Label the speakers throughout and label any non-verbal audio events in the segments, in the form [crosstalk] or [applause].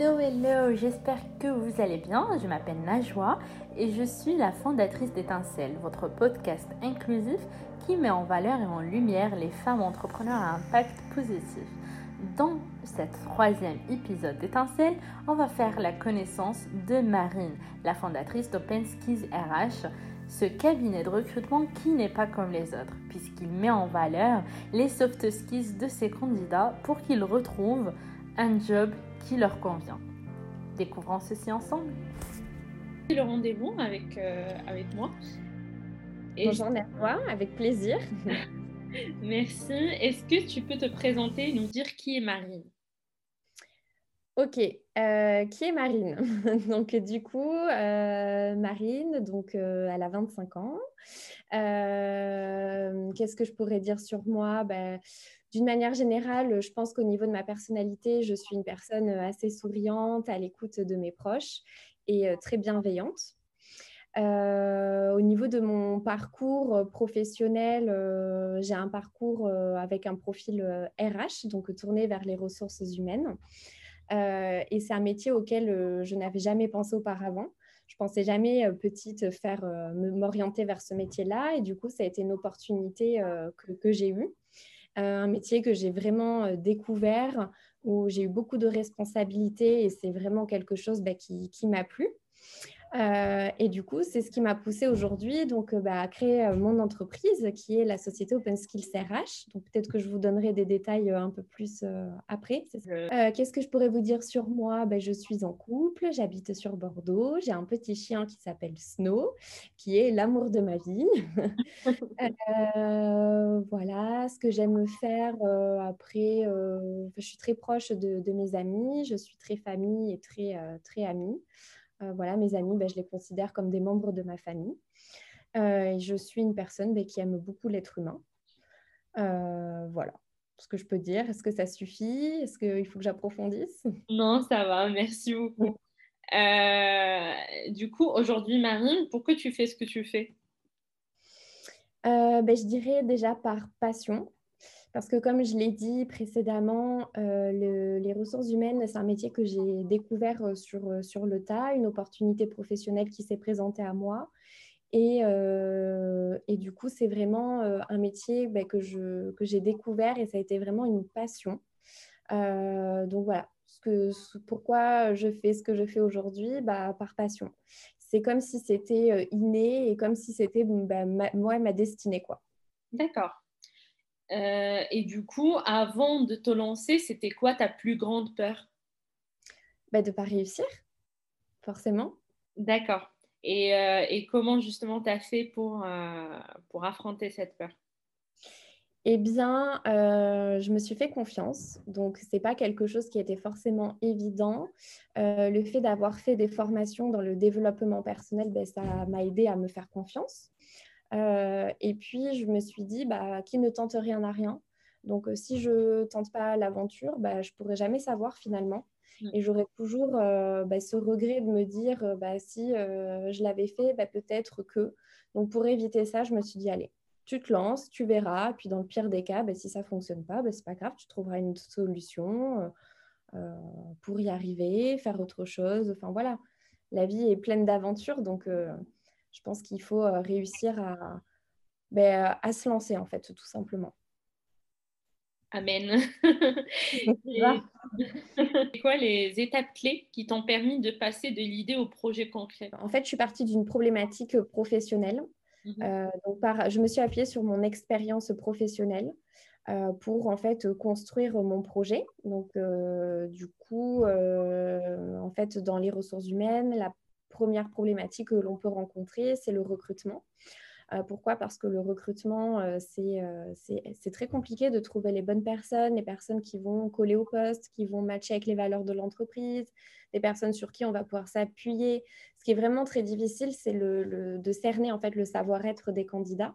Speaker 1: Hello, hello, j'espère que vous allez bien. Je m'appelle Najwa et je suis la fondatrice d'Étincelle, votre podcast inclusif qui met en valeur et en lumière les femmes entrepreneurs à impact positif. Dans cet troisième épisode d'Étincelle, on va faire la connaissance de Marine, la fondatrice d'OpenSkills RH, ce cabinet de recrutement qui n'est pas comme les autres, puisqu'il met en valeur les soft skills de ses candidats pour qu'ils retrouvent un job qui leur convient. Découvrons ceci ensemble.
Speaker 2: Le rendez-vous avec, euh, avec moi.
Speaker 3: Et Bonjour Nathalie, avec plaisir. [laughs]
Speaker 2: Merci. Est-ce que tu peux te présenter et nous dire qui est Marine?
Speaker 3: Ok, euh, qui est Marine? [laughs] Donc du coup, euh, Marine, donc elle a 25 ans. Qu'est-ce que je pourrais dire sur moi? Ben, d'une manière générale, je pense qu'au niveau de ma personnalité, je suis une personne euh, assez souriante, à l'écoute de mes proches et euh, très bienveillante. Euh, au niveau de mon parcours professionnel, j'ai un parcours avec un profil RH, donc tourné vers les ressources humaines. et c'est un métier auquel je n'avais jamais pensé auparavant. Je pensais jamais petite faire m'orienter vers ce métier-là, et du coup, ça a été une opportunité que, que j'ai eue. Euh, un métier que j'ai vraiment euh, découvert, où j'ai eu beaucoup de responsabilités et c'est vraiment quelque chose bah, qui m'a plu. Euh, et du coup, c'est ce qui m'a poussé aujourd'hui donc, euh, bah, à créer euh, mon entreprise qui est la société Open Skills RH. Donc peut-être que je vous donnerai des détails un peu plus après. Qu'est-ce que je pourrais vous dire sur moi? Bah, Je suis en couple, j'habite sur Bordeaux, j'ai un petit chien qui s'appelle Snow, qui est l'amour de ma vie. [laughs] voilà, ce que j'aime faire après, je suis très proche de, de, mes amis, je suis très famille et très, très amie. Euh, voilà, mes amis, ben, je les considère comme des membres de ma famille. Euh, je suis une personne ben, qui aime beaucoup l'être humain. Euh, voilà ce que je peux dire. Est-ce que ça suffit? Est-ce qu'il faut que j'approfondisse?
Speaker 2: Non, ça va, merci beaucoup. du coup, aujourd'hui, Marine, pourquoi tu fais ce que tu fais?
Speaker 3: Ben, Je dirais déjà par passion. Parce que comme je l'ai dit précédemment, euh, les ressources humaines, c'est un métier que j'ai découvert euh, sur, euh, sur le tas, une opportunité professionnelle qui s'est présentée à moi. Et, et du coup, c'est vraiment un métier ben, que, je, que j'ai découvert et ça a été vraiment une passion. donc voilà, ce que, pourquoi je fais ce que je fais aujourd'hui bah, Par passion. C'est comme si c'était inné et comme si c'était bah, moi, ma destinée. quoi.
Speaker 2: D'accord. Euh, et du coup, avant de te lancer, c'était quoi ta plus grande peur?
Speaker 3: Bah, De ne pas réussir, forcément.
Speaker 2: D'accord. Et, euh, et, comment justement tu as fait pour, euh, pour affronter cette peur?
Speaker 3: Eh bien, je me suis fait confiance. Donc, ce n'est pas quelque chose qui était forcément évident. le fait d'avoir fait des formations dans le développement personnel, ben, ça m'a aidé à me faire confiance. Euh, et puis, je me suis dit, bah, qui ne tente rien à rien. Donc, euh, si je ne tente pas l'aventure, bah, je ne pourrai jamais savoir finalement. Et j'aurais toujours euh, bah, ce regret de me dire, bah, si je l'avais fait, bah, peut-être que. Donc, pour éviter ça, je me suis dit, allez, tu te lances, tu verras. Puis, dans le pire des cas, bah, si ça ne fonctionne pas, bah, ce n'est pas grave, tu trouveras une solution pour y arriver, faire autre chose. Enfin, voilà, la vie est pleine d'aventures. Donc, je pense qu'il faut euh, réussir à, ben, euh, à se lancer, en fait, tout simplement.
Speaker 2: Amen. [laughs] [laughs] C'est quoi les étapes clés qui t'ont permis de passer de l'idée au projet concret?
Speaker 3: En fait, je suis partie d'une problématique professionnelle. Mhm. Euh, donc par, je me suis appuyée sur mon expérience professionnelle pour en fait construire mon projet. Donc du coup, en fait, dans les ressources humaines, la première problématique que l'on peut rencontrer, c'est le recrutement. Euh, pourquoi? Parce que le recrutement, euh, euh, c'est très compliqué de trouver les bonnes personnes, les personnes qui vont coller au poste, qui vont matcher avec les valeurs de l'entreprise, des personnes sur qui on va pouvoir s'appuyer. Ce qui est vraiment très difficile, c'est de cerner en fait le savoir-être des candidats.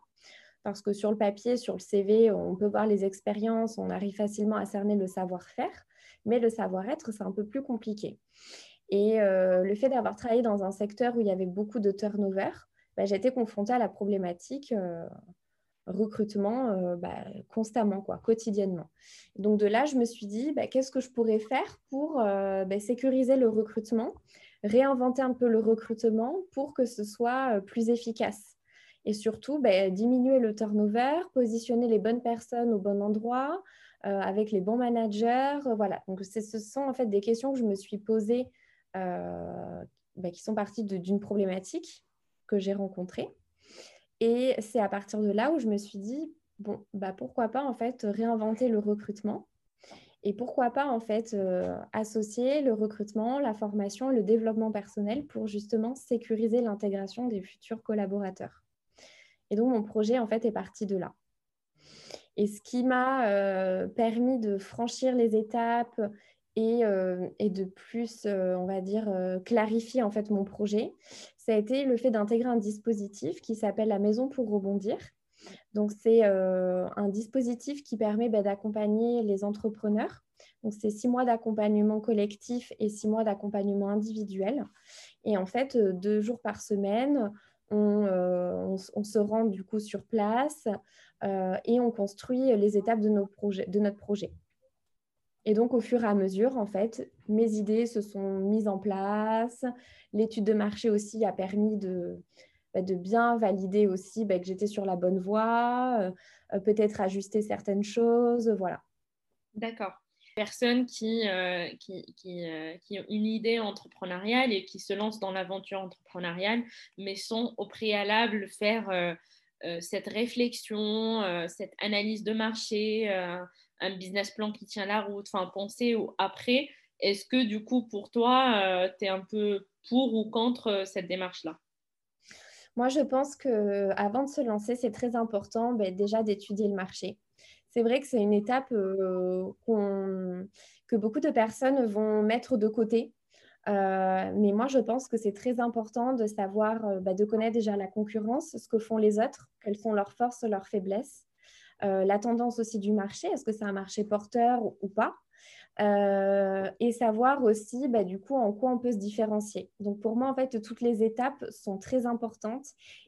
Speaker 3: Parce que sur le papier, sur le CV, on peut voir les expériences, on arrive facilement à cerner le savoir-faire, mais le savoir-être, c'est un peu plus compliqué. Et euh, le fait d'avoir travaillé dans un secteur où il y avait beaucoup de turnover, bah, été confrontée à la problématique euh, recrutement bah, constamment, quoi, quotidiennement. Donc de là, je me suis dit, bah, qu'est-ce que je pourrais faire pour sécuriser le recrutement, réinventer un peu le recrutement pour que ce soit plus efficace? Et surtout, diminuer le turnover, positionner les bonnes personnes au bon endroit, avec les bons managers. voilà, donc ce sont en fait des questions que je me suis posées qui sont parties d'une problématique que j'ai rencontrée. Et c'est à partir de là où je me suis dit, bon, bah pourquoi pas en fait réinventer le recrutement et pourquoi pas en fait euh, associer le recrutement, la formation, le développement personnel pour justement sécuriser l'intégration des futurs collaborateurs. Et donc mon projet en fait est parti de là. Et ce qui m'a euh, permis de franchir les étapes et, euh, et de plus, on va dire, clarifier en fait mon projet, ça a été le fait d'intégrer un dispositif qui s'appelle la Maison pour rebondir. Donc, c'est euh, un dispositif qui permet bah, d'accompagner les entrepreneurs. Donc, c'est six mois d'accompagnement collectif et six mois d'accompagnement individuel. Et en fait, euh, deux jours par semaine, on, euh, se rend du coup sur place et on construit les étapes de notre projet. Et donc, au fur et à mesure, en fait, mes idées se sont mises en place. L'étude de marché aussi a permis de, bah, bien valider aussi bah, que j'étais sur la bonne voie, euh, euh, peut-être ajuster certaines choses, voilà.
Speaker 2: D'accord. Personnes qui, euh, qui, qui, ont une idée entrepreneuriale et qui se lancent dans l'aventure entrepreneuriale, mais sont au préalable faire cette réflexion, cette analyse de marché, un business plan qui tient la route, enfin penser au après. Est-ce que du coup, pour toi, tu es un peu pour ou contre cette démarche-là?
Speaker 3: Moi, je pense qu'avant de se lancer, c'est très important ben, déjà d'étudier le marché. C'est vrai que c'est une étape euh, que beaucoup de personnes vont mettre de côté. Euh, mais moi, je pense que c'est très important de savoir, euh, ben, de connaître déjà la concurrence, ce que font les autres, quelles sont leurs forces, leurs faiblesses, la tendance aussi du marché, est-ce que c'est un marché porteur ou pas? Euh, et savoir aussi bah, du coup en quoi on peut se différencier. Donc pour moi en fait toutes les étapes sont très importantes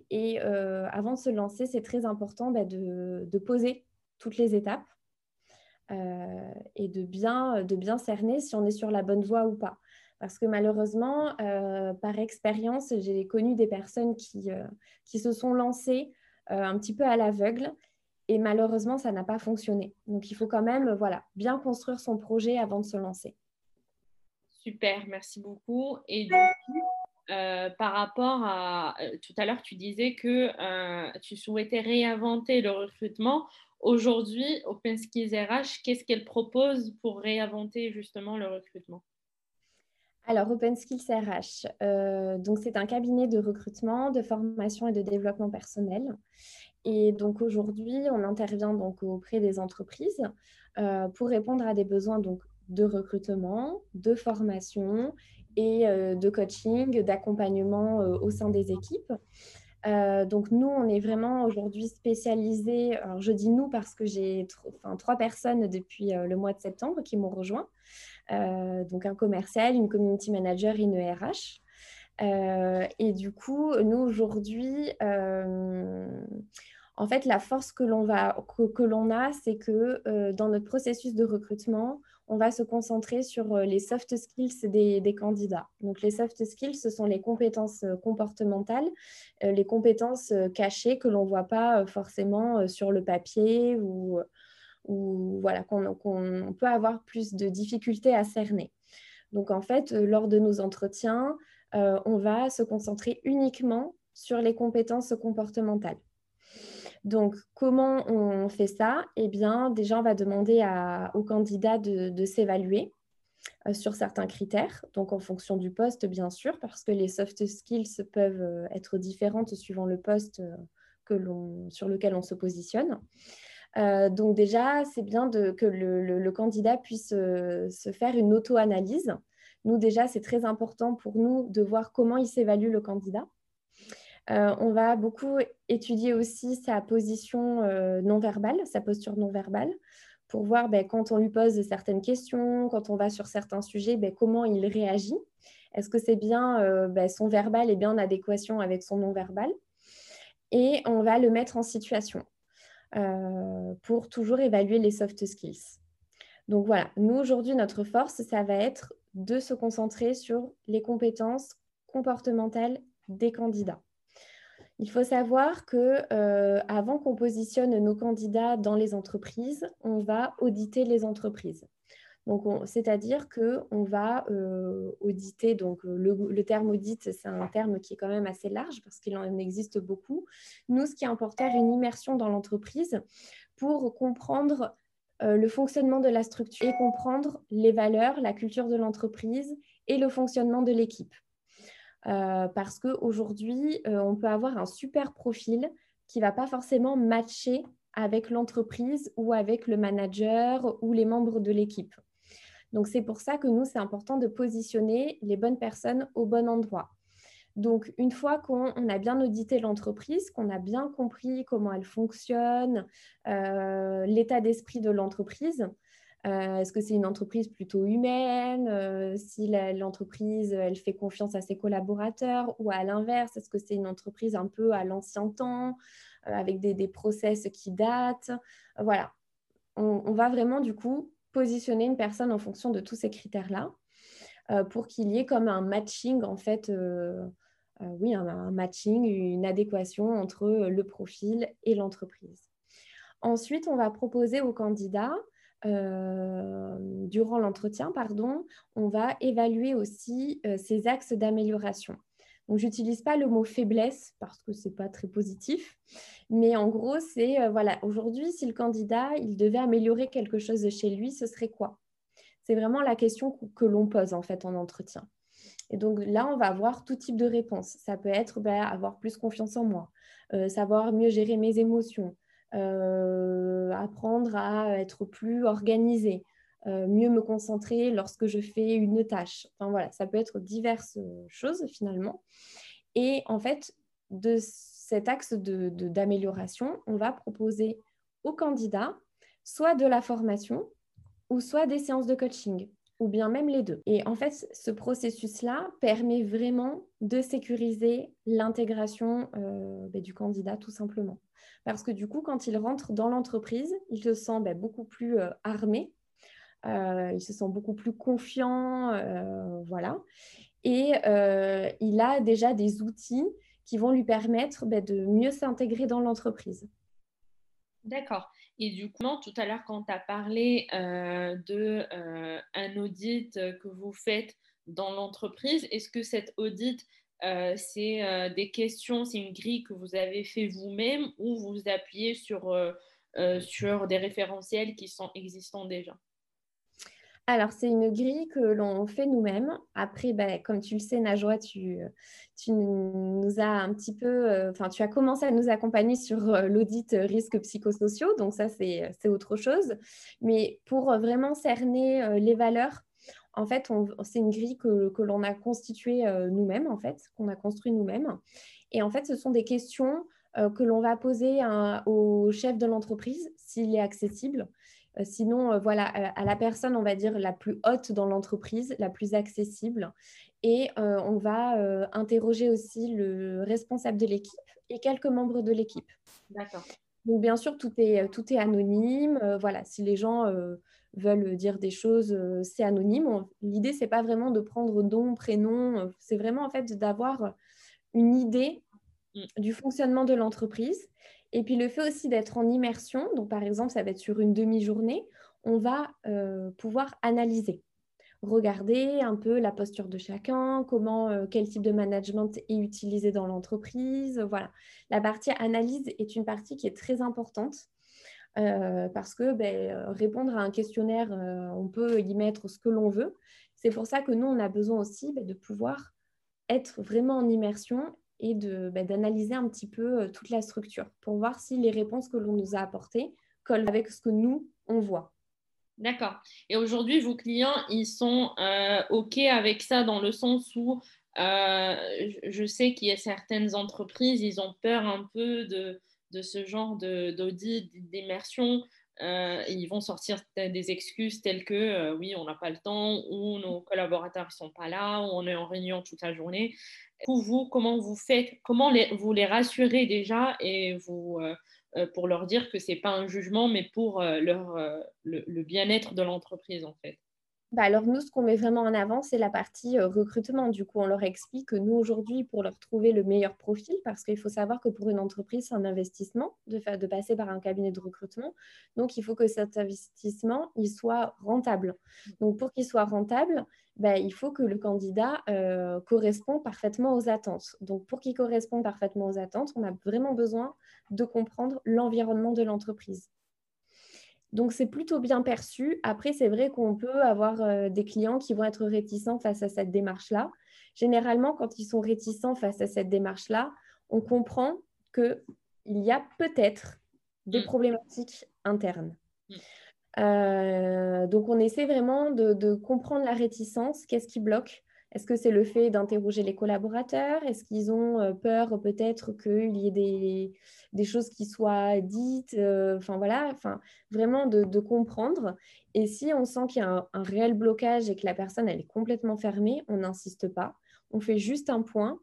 Speaker 3: et euh, avant de se lancer c'est très important bah, de, de, poser toutes les étapes euh, et de bien, de bien cerner si on est sur la bonne voie ou pas. Parce que malheureusement, par expérience, j'ai connu des personnes qui, qui se sont lancées un petit peu à l'aveugle et malheureusement, ça n'a pas fonctionné. Donc, il faut quand même voilà, bien construire son projet avant de se lancer.
Speaker 2: Super, merci beaucoup. Et du coup, euh, par rapport à euh, tout à l'heure, tu disais que euh, tu souhaitais réinventer le recrutement. Aujourd'hui, Open Skills RH, qu'est-ce qu'elle propose pour réinventer justement le recrutement?
Speaker 3: Alors, Open Skills RH, donc c'est un cabinet de recrutement, de formation et de développement personnel. Et donc aujourd'hui, on intervient donc auprès des entreprises euh, pour répondre à des besoins donc de recrutement, de formation et euh, de coaching, d'accompagnement euh, au sein des équipes. donc nous, on est vraiment aujourd'hui spécialisés. Alors je dis nous parce que j'ai enfin, trois personnes depuis le mois de septembre qui m'ont rejoint. donc un commercial, une community manager une RH. et du coup, nous aujourd'hui, en fait, la force que l'on a, c'est que euh, dans notre processus de recrutement, on va se concentrer sur euh, les soft skills des, candidats. Donc, les soft skills, ce sont les compétences euh, comportementales, les compétences cachées que l'on ne voit pas forcément sur le papier ou, voilà, qu'on peut avoir plus de difficultés à cerner. Donc, en fait, lors de nos entretiens, on va se concentrer uniquement sur les compétences comportementales. Donc, comment on fait ça? Eh bien, déjà, on va demander au candidat de, s'évaluer euh, sur certains critères, donc en fonction du poste, bien sûr, parce que les soft skills peuvent euh, être différentes suivant le poste euh, sur lequel on se positionne. donc déjà, c'est bien que le, candidat puisse se faire une auto-analyse. Nous, déjà, c'est très important pour nous de voir comment il s'évalue le candidat. Euh, on va beaucoup étudier aussi sa position euh, non verbale, sa posture non verbale, pour voir ben, quand on lui pose certaines questions, quand on va sur certains sujets, ben, comment il réagit. Est-ce que c'est bien euh, ben, son verbal est bien en adéquation avec son non verbal Et on va le mettre en situation. pour toujours évaluer les soft skills. Donc voilà, nous aujourd'hui, notre force, ça va être de se concentrer sur les compétences comportementales des candidats. Il faut savoir que euh, avant qu'on positionne nos candidats dans les entreprises, on va auditer les entreprises. Donc, c'est-à-dire qu'on va euh, auditer, donc le, terme audit, c'est un terme qui est quand même assez large parce qu'il en existe beaucoup. Nous, ce qui est important, une immersion dans l'entreprise pour comprendre euh, le fonctionnement de la structure et comprendre les valeurs, la culture de l'entreprise et le fonctionnement de l'équipe. Euh, parce qu'aujourd'hui, euh, on peut avoir un super profil qui ne va pas forcément matcher avec l'entreprise ou avec le manager ou les membres de l'équipe. Donc, c'est pour ça que nous, c'est important de positionner les bonnes personnes au bon endroit. Donc, une fois qu'on a bien audité l'entreprise, qu'on a bien compris comment elle fonctionne, euh, l'état d'esprit de l'entreprise, euh, est-ce que c'est une entreprise plutôt humaine? Euh, Si l'entreprise, elle fait confiance à ses collaborateurs ou à l'inverse, est-ce que c'est une entreprise un peu à l'ancien temps, avec des, process qui datent? Voilà. On, va vraiment, du coup, positionner une personne en fonction de tous ces critères-là pour qu'il y ait comme un matching, en fait euh, oui, un, matching, une adéquation entre le profil et l'entreprise. Ensuite, on va proposer aux candidats, euh, durant l'entretien, pardon, on va évaluer aussi euh, ces axes d'amélioration. Donc, j'utilise pas le mot faiblesse parce que c'est pas très positif, mais en gros, c'est voilà, aujourd'hui, si le candidat il devait améliorer quelque chose de chez lui, ce serait quoi? C'est vraiment la question que l'on pose en fait en entretien. Et donc là, on va avoir tout type de réponses. Ça peut être ben, avoir plus confiance en moi, euh, savoir mieux gérer mes émotions, euh, apprendre à être plus organisé, euh, mieux me concentrer lorsque je fais une tâche. Enfin voilà, ça peut être diverses choses finalement. Et en fait, de cet axe d'amélioration, on va proposer aux candidats soit de la formation ou soit des séances de coaching ou bien même les deux. Et en fait, ce processus-là permet vraiment de sécuriser l'intégration euh, ben, du candidat tout simplement. Parce que du coup, quand il rentre dans l'entreprise, il se sent ben, beaucoup plus euh, armé, euh, il se sent beaucoup plus confiant, voilà. Et il a déjà des outils qui vont lui permettre ben, de mieux s'intégrer dans l'entreprise.
Speaker 2: D'accord. Et du coup, tout à l'heure, quand tu as parlé euh, d'un euh, audit que vous faites dans l'entreprise, est-ce que cet audit, euh, c'est des questions, c'est une grille que vous avez fait vous-même ou vous appuyez sur des référentiels qui sont existants déjà?
Speaker 3: Alors, c'est une grille que l'on fait nous-mêmes. Après, ben, comme tu le sais, Najwa, tu, nous as un petit peu, euh, enfin, tu as commencé à nous accompagner sur euh, l'audit risques psychosociaux. Donc, ça, c'est autre chose. Mais pour vraiment cerner euh, les valeurs, en fait, c'est une grille que, que l'on a constituée nous-mêmes, en fait, qu'on a construit nous-mêmes. Et en fait, ce sont des questions que l'on va poser au chef de l'entreprise s'il est accessible. Euh, sinon, euh, voilà, à la personne, on va dire, la plus haute dans l'entreprise, la plus accessible. Et euh, on va interroger aussi le responsable de l'équipe et quelques membres de l'équipe.
Speaker 2: D'accord.
Speaker 3: Donc, bien sûr, tout est, tout est anonyme. voilà, si les gens veulent dire des choses, c'est anonyme. L'idée, c'est pas vraiment de prendre nom, prénom. c'est vraiment, en fait, d'avoir une idée mm. du fonctionnement de l'entreprise et puis le fait aussi d'être en immersion, donc par exemple, ça va être sur une demi-journée, on va euh, pouvoir analyser, regarder un peu la posture de chacun, comment, euh, quel type de management est utilisé dans l'entreprise. Voilà, la partie analyse est une partie qui est très importante. Euh, parce que ben, répondre à un questionnaire, on peut y mettre ce que l'on veut. C'est pour ça que nous, on a besoin aussi ben, de pouvoir être vraiment en immersion et bah, d'analyser un petit peu euh, toute la structure pour voir si les réponses que l'on nous a apportées collent avec ce que nous, on voit.
Speaker 2: D'accord. Et aujourd'hui, vos clients, ils sont euh, OK avec ça dans le sens où euh, je sais qu'il y a certaines entreprises, ils ont peur un peu de, de ce genre d'audit, d'immersion. Ils vont sortir des excuses telles que oui, on n'a pas le temps, ou nos collaborateurs ne sont pas là, ou on est en réunion toute la journée. Pour vous, comment vous faites, comment vous les rassurez déjà et vous, euh, pour leur dire que ce n'est pas un jugement, mais pour leur, le bien-être de l'entreprise, en fait?
Speaker 3: Bah, alors nous, ce qu'on met vraiment en avant, c'est la partie euh, recrutement. Du coup, on leur explique que nous, aujourd'hui, pour leur trouver le meilleur profil, parce qu'il faut savoir que pour une entreprise, c'est un investissement de, de passer par un cabinet de recrutement. Donc, il faut que cet investissement, il soit rentable. Donc, pour qu'il soit rentable, bah, il faut que le candidat euh, corresponde parfaitement aux attentes. Donc, pour qu'il corresponde parfaitement aux attentes, on a vraiment besoin de comprendre l'environnement de l'entreprise. Donc, c'est plutôt bien perçu. Après, c'est vrai qu'on peut avoir euh, des clients qui vont être réticents face à cette démarche-là. Généralement, quand ils sont réticents face à cette démarche-là, on comprend qu'il y a peut-être des mm. problématiques internes. Mm. Euh, donc, on essaie vraiment de comprendre la réticence, qu'est-ce qui bloque, est-ce que c'est le fait d'interroger les collaborateurs? Est-ce qu'ils ont euh, peur peut-être qu'il y ait des, choses qui soient dites? Euh, Enfin voilà, enfin, vraiment de, comprendre. Et si on sent qu'il y a un, réel blocage et que la personne elle est complètement fermée, on n'insiste pas. On fait juste un point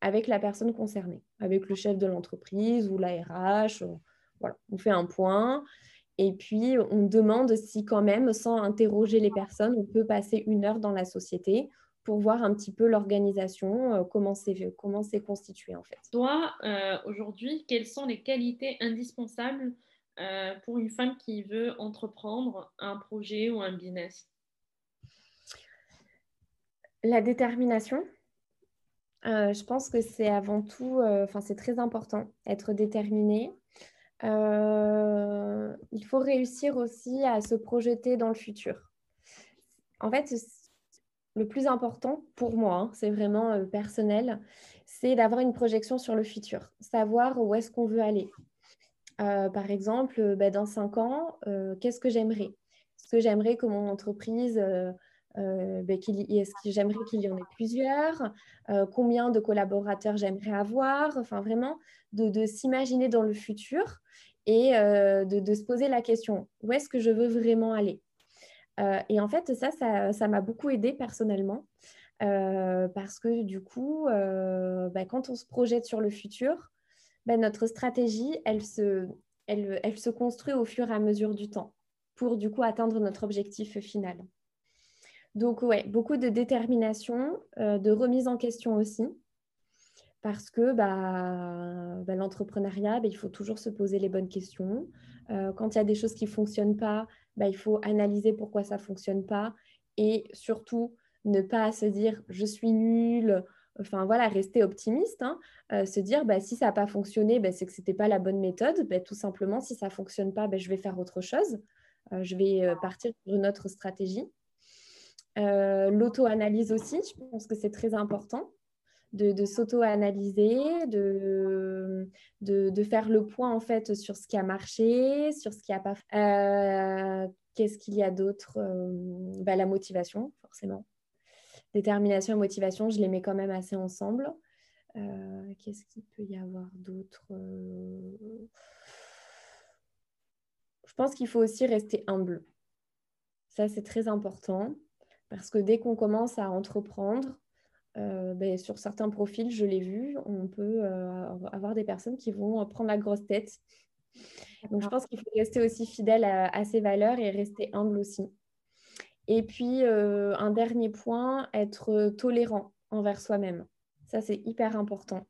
Speaker 3: avec la personne concernée, avec le chef de l'entreprise ou la RH. Euh, on fait un point. Et puis, on demande si quand même, sans interroger les personnes, on peut passer une heure dans la société pour voir un petit peu l'organisation, euh, comment c'est comment c'est constitué en fait.
Speaker 2: Toi, euh, aujourd'hui, quelles sont les qualités indispensables euh, pour une femme qui veut entreprendre un projet ou un business?
Speaker 3: La détermination. je pense que c'est avant tout, enfin c'est très important, être déterminé. il faut réussir aussi à se projeter dans le futur. En fait, le plus important pour moi, hein, c'est vraiment euh, personnel, c'est d'avoir une projection sur le futur, savoir où est-ce qu'on veut aller. Euh, par exemple, euh, bah, dans cinq ans, qu'est-ce que j'aimerais? Est-ce que j'aimerais que mon entreprise, bah, est-ce que j'aimerais qu'il y en ait plusieurs? Combien de collaborateurs j'aimerais avoir? Enfin, vraiment, de, s'imaginer dans le futur et de se poser la question, où est-ce que je veux vraiment aller? Et en fait, ça, ça m'a beaucoup aidé personnellement. Euh, parce que du coup, euh, bah, quand on se projette sur le futur, bah, notre stratégie, elle se, elle, elle, se construit au fur et à mesure du temps pour du coup atteindre notre objectif final. Donc ouais, beaucoup de détermination, de remise en question aussi, parce que bah, bah l'entrepreneuriat, il faut toujours se poser les bonnes questions. quand il y a des choses qui ne fonctionnent pas, bah, il faut analyser pourquoi ça ne fonctionne pas et surtout ne pas se dire je suis nulle. Enfin voilà, rester optimiste, hein. euh, se dire bah, si ça n'a pas fonctionné, bah, c'est que ce n'était pas la bonne méthode. Tout simplement, si ça ne fonctionne pas, je vais faire autre chose. Euh, je vais euh, partir sur une autre stratégie. L'auto-analyse aussi, je pense que c'est très important de, s'auto-analyser, de, de, faire le point en fait sur ce qui a marché, sur ce qui n'a pas. Euh, Qu'est-ce qu'il y a d'autre euh, bah, La motivation, forcément. Détermination et motivation, je les mets quand même assez ensemble. Euh, qu'est-ce qu'il peut y avoir d'autre? Je pense qu'il faut aussi rester humble. Ça, c'est très important parce que dès qu'on commence à entreprendre, euh, ben, sur certains profils, je l'ai vu, on peut euh, avoir des personnes qui vont prendre la grosse tête. Donc, je pense qu'il faut rester aussi fidèle à, ses valeurs et rester humble aussi. Et puis, euh, un dernier point, être tolérant envers soi-même. Ça, c'est hyper important.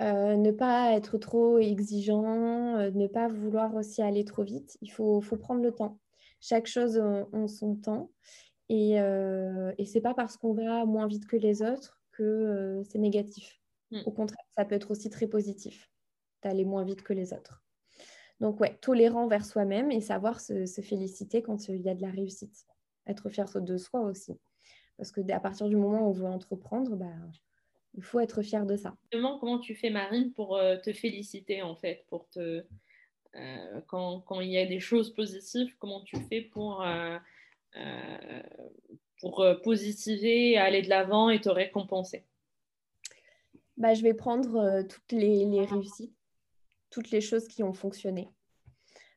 Speaker 3: ne pas être trop exigeant, ne pas vouloir aussi aller trop vite. Il faut, faut prendre le temps. Chaque chose en son temps. Et, euh, et ce n'est pas parce qu'on va moins vite que les autres que euh, c'est négatif. Mm. Au contraire, ça peut être aussi très positif d'aller moins vite que les autres. Donc, ouais, tolérant vers soi-même et savoir se, féliciter quand il y a de la réussite. Être fier de soi aussi. Parce que à partir du moment où on veut entreprendre, bah, il faut être fier de ça.
Speaker 2: comment tu fais, Marine, pour euh, te féliciter, en fait, pour te... quand, quand, il y a des choses positives, comment tu fais pour euh, pour euh, positiver, aller de l'avant et te récompenser
Speaker 3: bah, Je vais prendre euh, toutes les, réussites, toutes les choses qui ont fonctionné.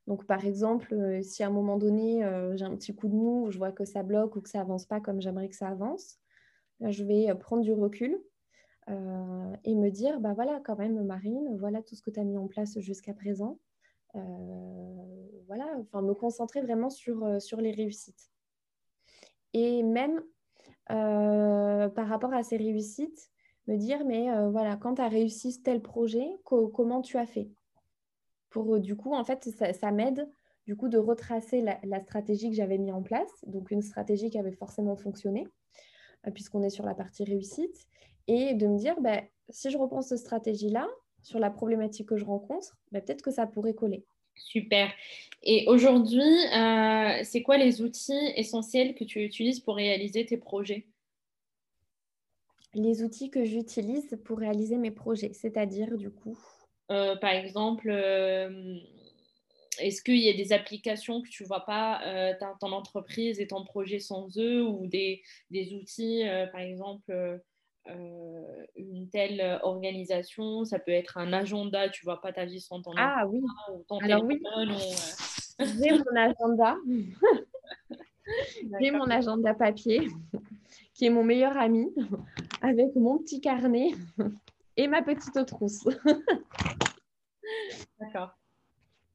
Speaker 3: Donc, par exemple, si à un moment donné, j'ai un petit coup de mou, je vois que ça bloque ou que ça avance pas comme j'aimerais que ça avance, je vais prendre du recul, et me dire, bah voilà, quand même, Marine, voilà tout ce que tu as mis en place jusqu'à présent. voilà, enfin, me concentrer vraiment sur, sur les réussites. Et même par rapport à ces réussites, me dire, mais voilà, quand tu as réussi tel projet, comment tu as fait? Pour du coup, en fait, ça m'aide du coup de retracer la, stratégie que j'avais mis en place, donc une stratégie qui avait forcément fonctionné, euh, puisqu'on est sur la partie réussite, et de me dire, bah, si je reprends cette stratégie-là, sur la problématique que je rencontre, bah, peut-être que ça pourrait coller.
Speaker 2: Super. Et aujourd'hui, euh, c'est quoi les outils essentiels que tu utilises pour réaliser tes projets?
Speaker 3: Les outils que j'utilise pour réaliser mes projets, c'est-à-dire du coup?
Speaker 2: Euh, Par exemple, est-ce qu'il y a des applications que tu ne vois pas euh, ton entreprise et ton projet sans eux ou des, des outils, euh, par exemple, euh, telle organisation Ça peut être un agenda, tu vois pas ta vie sans ton
Speaker 3: ah, oui. ou ton Alors, oui. [laughs] J'ai mon agenda. [laughs] J'ai mon agenda papier qui est mon meilleur ami avec mon petit carnet et ma petite trousse. [laughs]
Speaker 2: D'accord.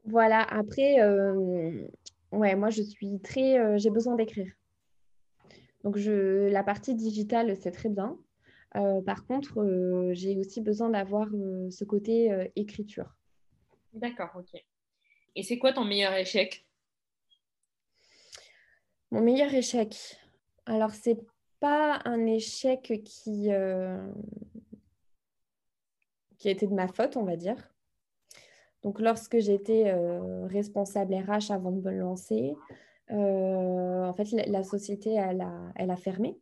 Speaker 3: Voilà, après, euh, ouais, moi je suis très. Euh, j'ai besoin d'écrire. Donc je, la partie digitale, c'est très bien. Euh, par contre, j'ai aussi besoin d'avoir ce côté écriture.
Speaker 2: D'accord, ok. Et c'est quoi ton meilleur échec?
Speaker 3: Mon meilleur échec. Alors, c'est pas un échec qui, qui a été de ma faute, on va dire. Donc, lorsque j'étais euh, responsable RH avant de me lancer, euh, en fait, la, société, elle a, fermé.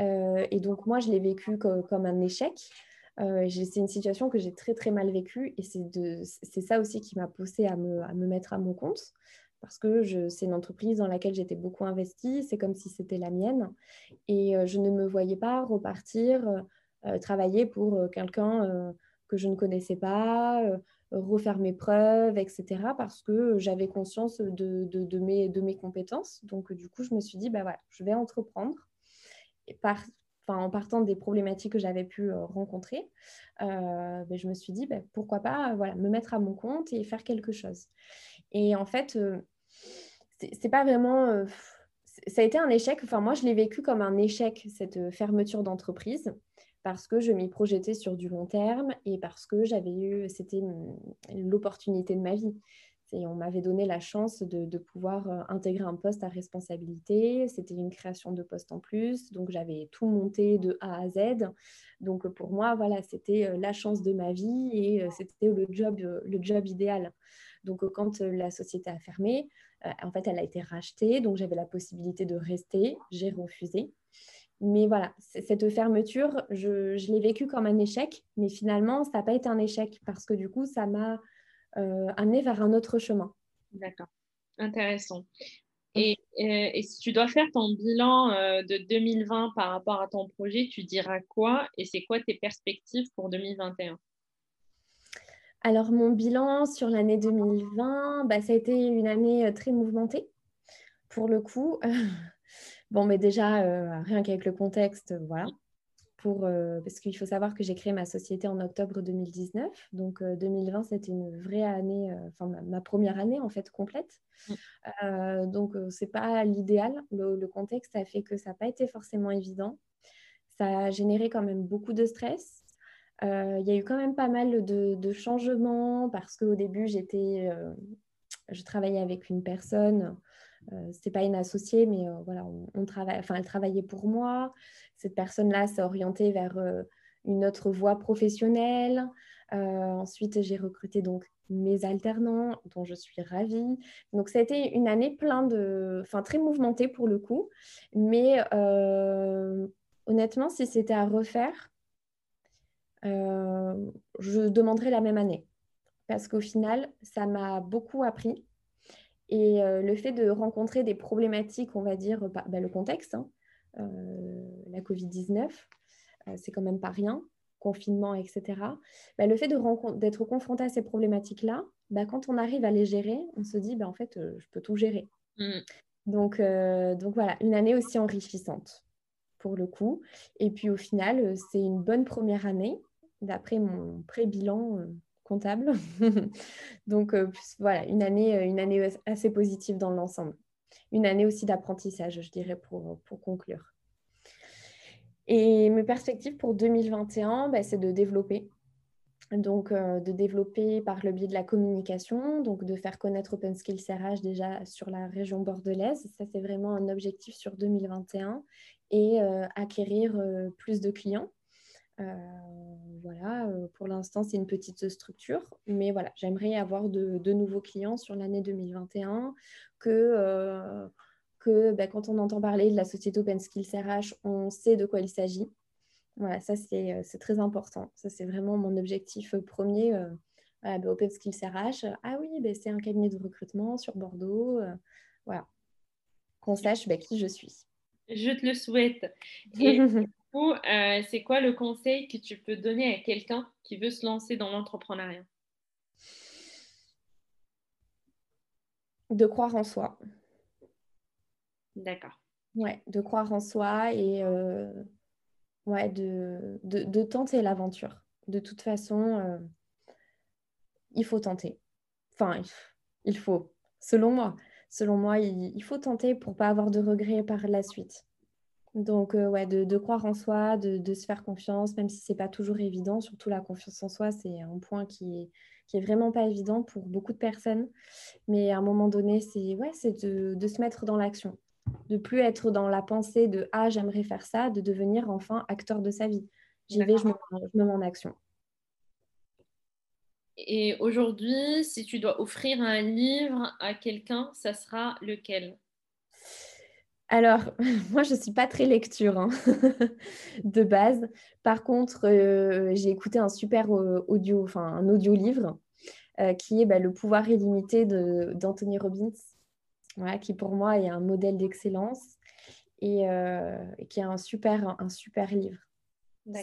Speaker 3: Euh, et donc, moi, je l'ai vécu comme un échec. c'est une situation que j'ai très, très mal vécue. Et c'est ça aussi qui m'a poussée à me, à me, mettre à mon compte. Parce que c'est une entreprise dans laquelle j'étais beaucoup investie. C'est comme si c'était la mienne. Et je ne me voyais pas repartir, travailler pour quelqu'un que je ne connaissais pas refaire mes preuves, etc. Parce que j'avais conscience de, de, mes, de mes compétences. Donc, du coup, je me suis dit, bah voilà, je vais entreprendre. En partant des problématiques que j'avais pu euh, rencontrer, euh, bah, je me suis dit, bah, pourquoi pas voilà, me mettre à mon compte et faire quelque chose. Et en fait, euh, c'est pas vraiment... ça a été un échec. Enfin, moi, je l'ai vécu comme un échec, cette fermeture d'entreprise parce que je m'y projetais sur du long terme et parce que j'avais eu, c'était l'opportunité de ma vie. Et on m'avait donné la chance de, pouvoir euh, intégrer un poste à responsabilité. C'était une création de poste en plus. Donc, j'avais tout monté de A à Z. Donc, pour moi, voilà, c'était euh, la chance de ma vie et euh, c'était le job, le job idéal. Donc, quand la société a fermé, en fait, elle a été rachetée. Donc, j'avais la possibilité de rester. J'ai refusé. Mais voilà, cette fermeture, je, l'ai vécue comme un échec, mais finalement, ça n'a pas été un échec parce que du coup, ça m'a amené vers un autre chemin.
Speaker 2: D'accord, intéressant. Et, et, si tu dois faire ton bilan euh, de 2020 par rapport à ton projet, tu diras quoi et c'est quoi tes perspectives pour 2021
Speaker 3: alors, mon bilan sur l'année 2020, bah, ça a été une année euh, très mouvementée. Pour le coup, [laughs] Bon, mais déjà, euh, rien qu'avec le contexte, voilà. Pour, euh, parce qu'il faut savoir que j'ai créé ma société en octobre 2019. Donc 2020, euh, c'était une vraie année, enfin ma, première année en fait complète. Mm. donc c'est pas l'idéal. Le, contexte a fait que ça n'a pas été forcément évident. Ça a généré quand même beaucoup de stress. Il y a eu quand même pas mal de, de changements parce qu'au début, j'étais, je travaillais avec une personne euh, c'est pas une associée, mais euh, voilà, on, travaille, enfin, elle travaillait pour moi. Cette personne-là s'est orientée vers euh, une autre voie professionnelle. ensuite, j'ai recruté donc mes alternants, dont je suis ravie. Donc, ça a été une année plein de, enfin, très mouvementée pour le coup. Mais honnêtement, si c'était à refaire, je demanderais la même année. Parce qu'au final, ça m'a beaucoup appris. Et euh, le fait de rencontrer des problématiques, on va dire, bah, bah, le contexte, hein, euh, la Covid-19, euh, c'est quand même pas rien, confinement, etc. Bah, le fait d'être confronté à ces problématiques-là, quand on arrive à les gérer, on se dit, en fait, je peux tout gérer. Mmh. Donc, donc voilà, une année aussi enrichissante. pour le coup. Et puis au final, c'est une bonne première année, d'après mon pré-bilan comptable. [laughs] Donc voilà, une année, une année assez positive dans l'ensemble. Une année aussi d'apprentissage, je dirais, pour, pour conclure. Et mes perspectives pour 2021, bah, c'est de développer. Donc, euh, de développer par le biais de la communication, donc de faire connaître Open Skills RH déjà sur la région bordelaise. Ça, c'est vraiment un objectif sur 2021 et euh, acquérir euh, plus de clients. Voilà, pour l'instant, c'est une petite structure, mais voilà, j'aimerais avoir de, de, nouveaux clients sur l'année 2021 que que bah, quand on entend parler de la société Open Skills RH, on sait de quoi il s'agit. Voilà, ça c'est très important. Ça c'est vraiment mon objectif premier. Euh, bah, Open Skills RH, ah oui, bah, c'est un cabinet de recrutement sur Bordeaux. Euh, voilà, qu'on sache qui je suis.
Speaker 2: Je te le souhaite. Et [laughs] coup, euh, c'est quoi le conseil que tu peux donner à quelqu'un qui veut se lancer dans l'entrepreneuriat?
Speaker 3: De croire en soi.
Speaker 2: D'accord.
Speaker 3: Ouais, de croire en soi et euh, ouais, de, de, tenter l'aventure. De toute façon, euh, il faut tenter. Enfin, il faut, selon moi. Selon moi, il, faut tenter pour pas avoir de regrets par la suite. Donc, euh, ouais, de, de, croire en soi, de, de, se faire confiance, même si c'est pas toujours évident. Surtout la confiance en soi, c'est un point qui est, qui est vraiment pas évident pour beaucoup de personnes. Mais à un moment donné, c'est ouais, c'est de, de se mettre dans l'action de plus être dans la pensée de ah j'aimerais faire ça, de devenir enfin acteur de sa vie. J'y vais, je me, je mets en action.
Speaker 2: Et aujourd'hui, si tu dois offrir un livre à quelqu'un, ça sera lequel?
Speaker 3: Alors, [laughs] moi, je ne suis pas très lecture hein, [laughs] de base. Par contre, euh, j'ai écouté un super euh, audio, enfin un audio-livre euh, qui est bah, Le pouvoir illimité d'Anthony Robbins qui pour moi est un modèle d'excellence et, euh, qui est un super, un super livre.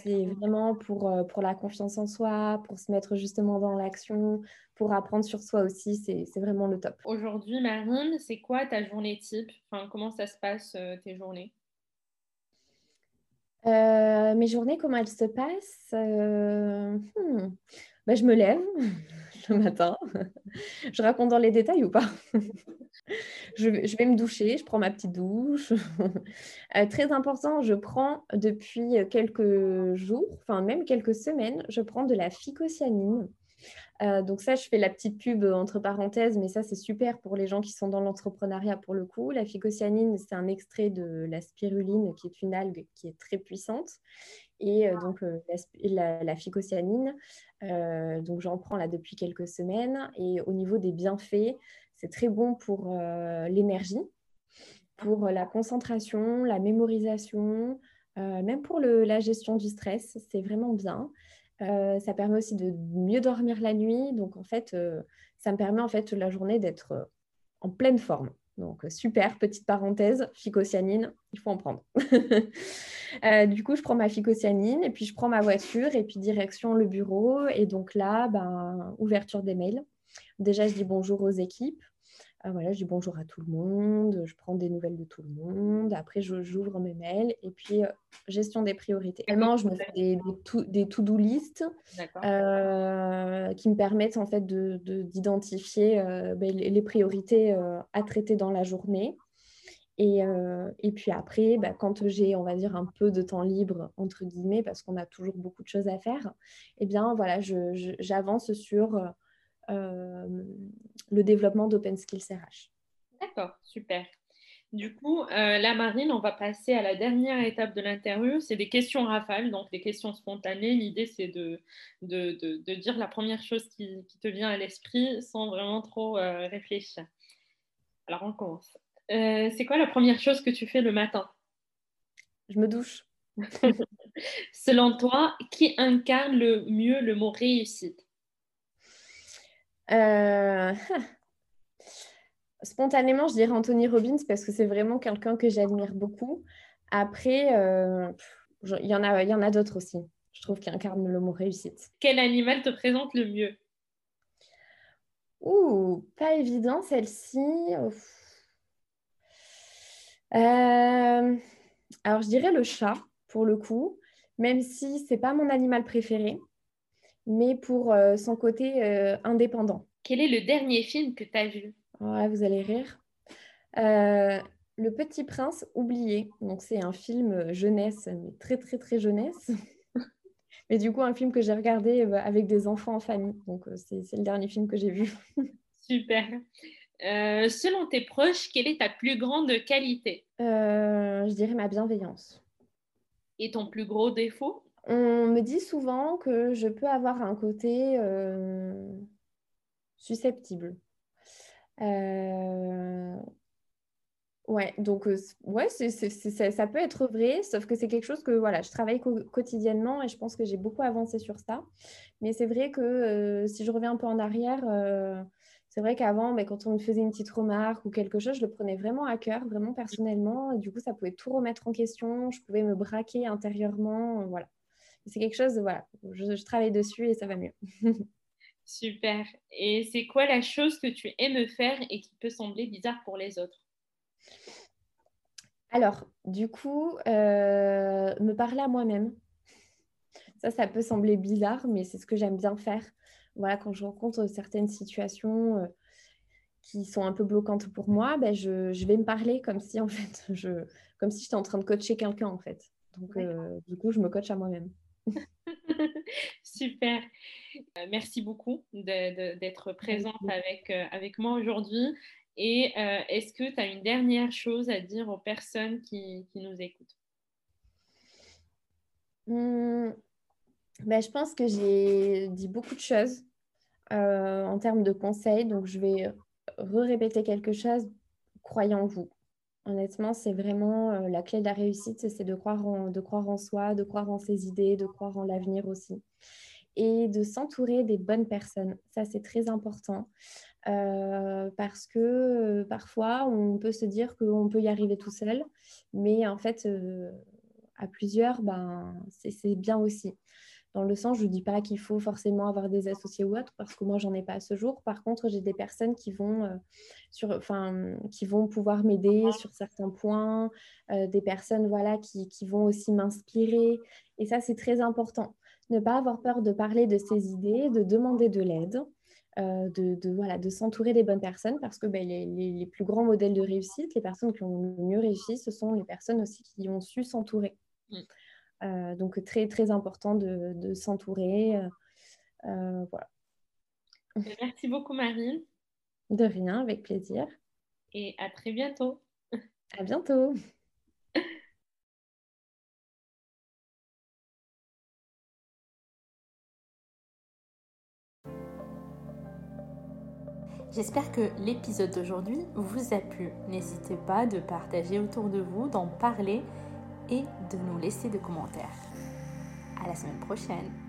Speaker 3: C'est vraiment pour, euh, pour la confiance en soi, pour se mettre justement dans l'action, pour apprendre sur soi aussi. C'est vraiment le top.
Speaker 2: Aujourd'hui, Marine, c'est quoi ta journée type? Enfin, Comment ça se passe euh, tes journées?
Speaker 3: Mes journées, comment elles se passent hmm. ben, Je me lève matin. je raconte dans les détails ou pas? Je, vais me doucher, je prends ma petite douche. Euh, très important, je prends depuis quelques jours, enfin même quelques semaines, je prends de la phycocyanine. Euh, donc ça, je fais la petite pub entre parenthèses, mais ça, c'est super pour les gens qui sont dans l'entrepreneuriat pour le coup. La phycocyanine, c'est un extrait de la spiruline, qui est une algue qui est très puissante. Et euh, donc, la, la, phycocyanine, donc j'en prends là depuis quelques semaines. Et au niveau des bienfaits, c'est très bon pour euh, l'énergie, pour la concentration, la mémorisation, euh, même pour la gestion du stress. C'est vraiment bien. Euh, ça permet aussi de mieux dormir la nuit. Donc, en fait, ça me permet en fait la journée d'être en pleine forme. Donc, super, petite parenthèse, phycocyanine, il faut en prendre. [laughs] du coup, je prends ma phycocyanine et puis je prends ma voiture et puis direction le bureau. Et donc là, ben, ouverture des mails. Déjà, je dis bonjour aux équipes. Euh, voilà, je dis bonjour à tout le monde, je prends des nouvelles de tout le monde. Après, j'ouvre mes mails et puis euh, gestion des priorités. Également, je me fais des, to-do list euh, qui me permettent en fait d'identifier de, ben, les priorités à traiter dans la journée. Et, et, puis après, ben, quand j'ai, on va dire, un peu de temps libre, entre guillemets, parce qu'on a toujours beaucoup de choses à faire, eh bien, voilà, j'avance sur euh, le développement d'Open Skills RH.
Speaker 2: D'accord, super. Du coup, euh, la Marine, on va passer à la dernière étape de l'interview. C'est des questions rafales, donc des questions spontanées. L'idée, c'est de, de, dire la première chose qui, te vient à l'esprit sans vraiment trop euh, réfléchir. Alors, on commence. c'est quoi la première chose que tu fais le matin?
Speaker 3: Je me douche. [laughs]
Speaker 2: Selon toi, qui incarne le mieux le mot réussite?
Speaker 3: Euh, [laughs] spontanément, je dirais Anthony Robbins parce que c'est vraiment quelqu'un que j'admire beaucoup. Après, euh, il y en a, il y en a d'autres aussi. Je trouve qu'il incarne le mot réussite.
Speaker 2: Quel animal te présente le mieux?
Speaker 3: Ouh, pas évident celle-ci. Euh, Alors, je dirais le chat, pour le coup, même si c'est pas mon animal préféré, mais pour euh, son côté euh, indépendant.
Speaker 2: Quel est le dernier film que tu as vu?
Speaker 3: Ouais, Vous allez rire. Euh, le Petit Prince oublié. Donc, c'est un film jeunesse, mais très, très, très jeunesse. [laughs] mais du coup, un film que j'ai regardé avec des enfants en famille. Donc, c'est le dernier film que j'ai vu. [laughs]
Speaker 2: Super. selon tes proches, quelle est ta plus grande qualité?
Speaker 3: Je dirais ma bienveillance.
Speaker 2: Et ton plus gros défaut?
Speaker 3: On me dit souvent que je peux avoir un côté euh, susceptible. Euh, ouais, donc euh, ouais, ça peut être vrai, sauf que c'est quelque chose que voilà, je travaille quotidiennement et je pense que j'ai beaucoup avancé sur ça. Mais c'est vrai que si je reviens un peu en arrière, c'est vrai qu'avant, mais quand on me faisait une petite remarque ou quelque chose, je le prenais vraiment à cœur, vraiment personnellement. Du coup, ça pouvait tout remettre en question. Je pouvais me braquer intérieurement. Voilà. C'est quelque chose, voilà, je, travaille dessus et ça va mieux. [laughs]
Speaker 2: Super. Et c'est quoi la chose que tu aimes faire et qui peut sembler bizarre pour les autres?
Speaker 3: Alors, du coup, euh, me parler à moi-même. Ça, ça peut sembler bizarre, mais c'est ce que j'aime bien faire voilà, quand je rencontre certaines situations euh, qui sont un peu bloquantes pour moi, ben je, je, vais me parler comme si en fait [laughs] je comme si j'étais en train de coacher quelqu'un en fait. Donc euh, du coup, je me coach à moi-même. [laughs]
Speaker 2: Super. Euh, merci beaucoup d'être présente avec, avec moi aujourd'hui. Et est-ce que tu as une dernière chose à dire aux personnes qui, qui nous écoutent?
Speaker 3: Mmh, ben, Je pense que j'ai dit beaucoup de choses euh, en termes de conseils. Donc, je vais re-répéter quelque chose. Croyez en vous. Honnêtement, c'est vraiment euh, la clé de la réussite, c'est de croire, en, soi, de croire en ses idées, de croire en l'avenir aussi. Et de s'entourer des bonnes personnes. Ça, c'est très important. Euh, parce que parfois, on peut se dire qu'on peut y arriver tout seul. Mais en fait, à plusieurs, ben, c'est bien aussi dans le sens, je ne dis pas qu'il faut forcément avoir des associés ou autres, parce que moi, j'en ai pas à ce jour. Par contre, j'ai des personnes qui vont, euh, sur, enfin, qui vont pouvoir m'aider sur certains points, euh, des personnes voilà, qui, qui vont aussi m'inspirer. Et ça, c'est très important. Ne pas avoir peur de parler de ses idées, de demander de l'aide. Euh, de, de, voilà, de s'entourer des bonnes personnes parce que ben, les, les, plus grands modèles de réussite, les personnes qui ont le mieux réussi, ce sont les personnes aussi qui ont su s'entourer. Euh, donc très très important de, s'entourer. Euh, euh, voilà.
Speaker 2: Merci beaucoup Marine.
Speaker 3: De rien, avec plaisir.
Speaker 2: Et à très bientôt.
Speaker 3: À bientôt.
Speaker 1: J'espère que l'épisode d'aujourd'hui vous a plu. N'hésitez pas de partager autour de vous, d'en parler et de nous laisser des commentaires. À la semaine prochaine.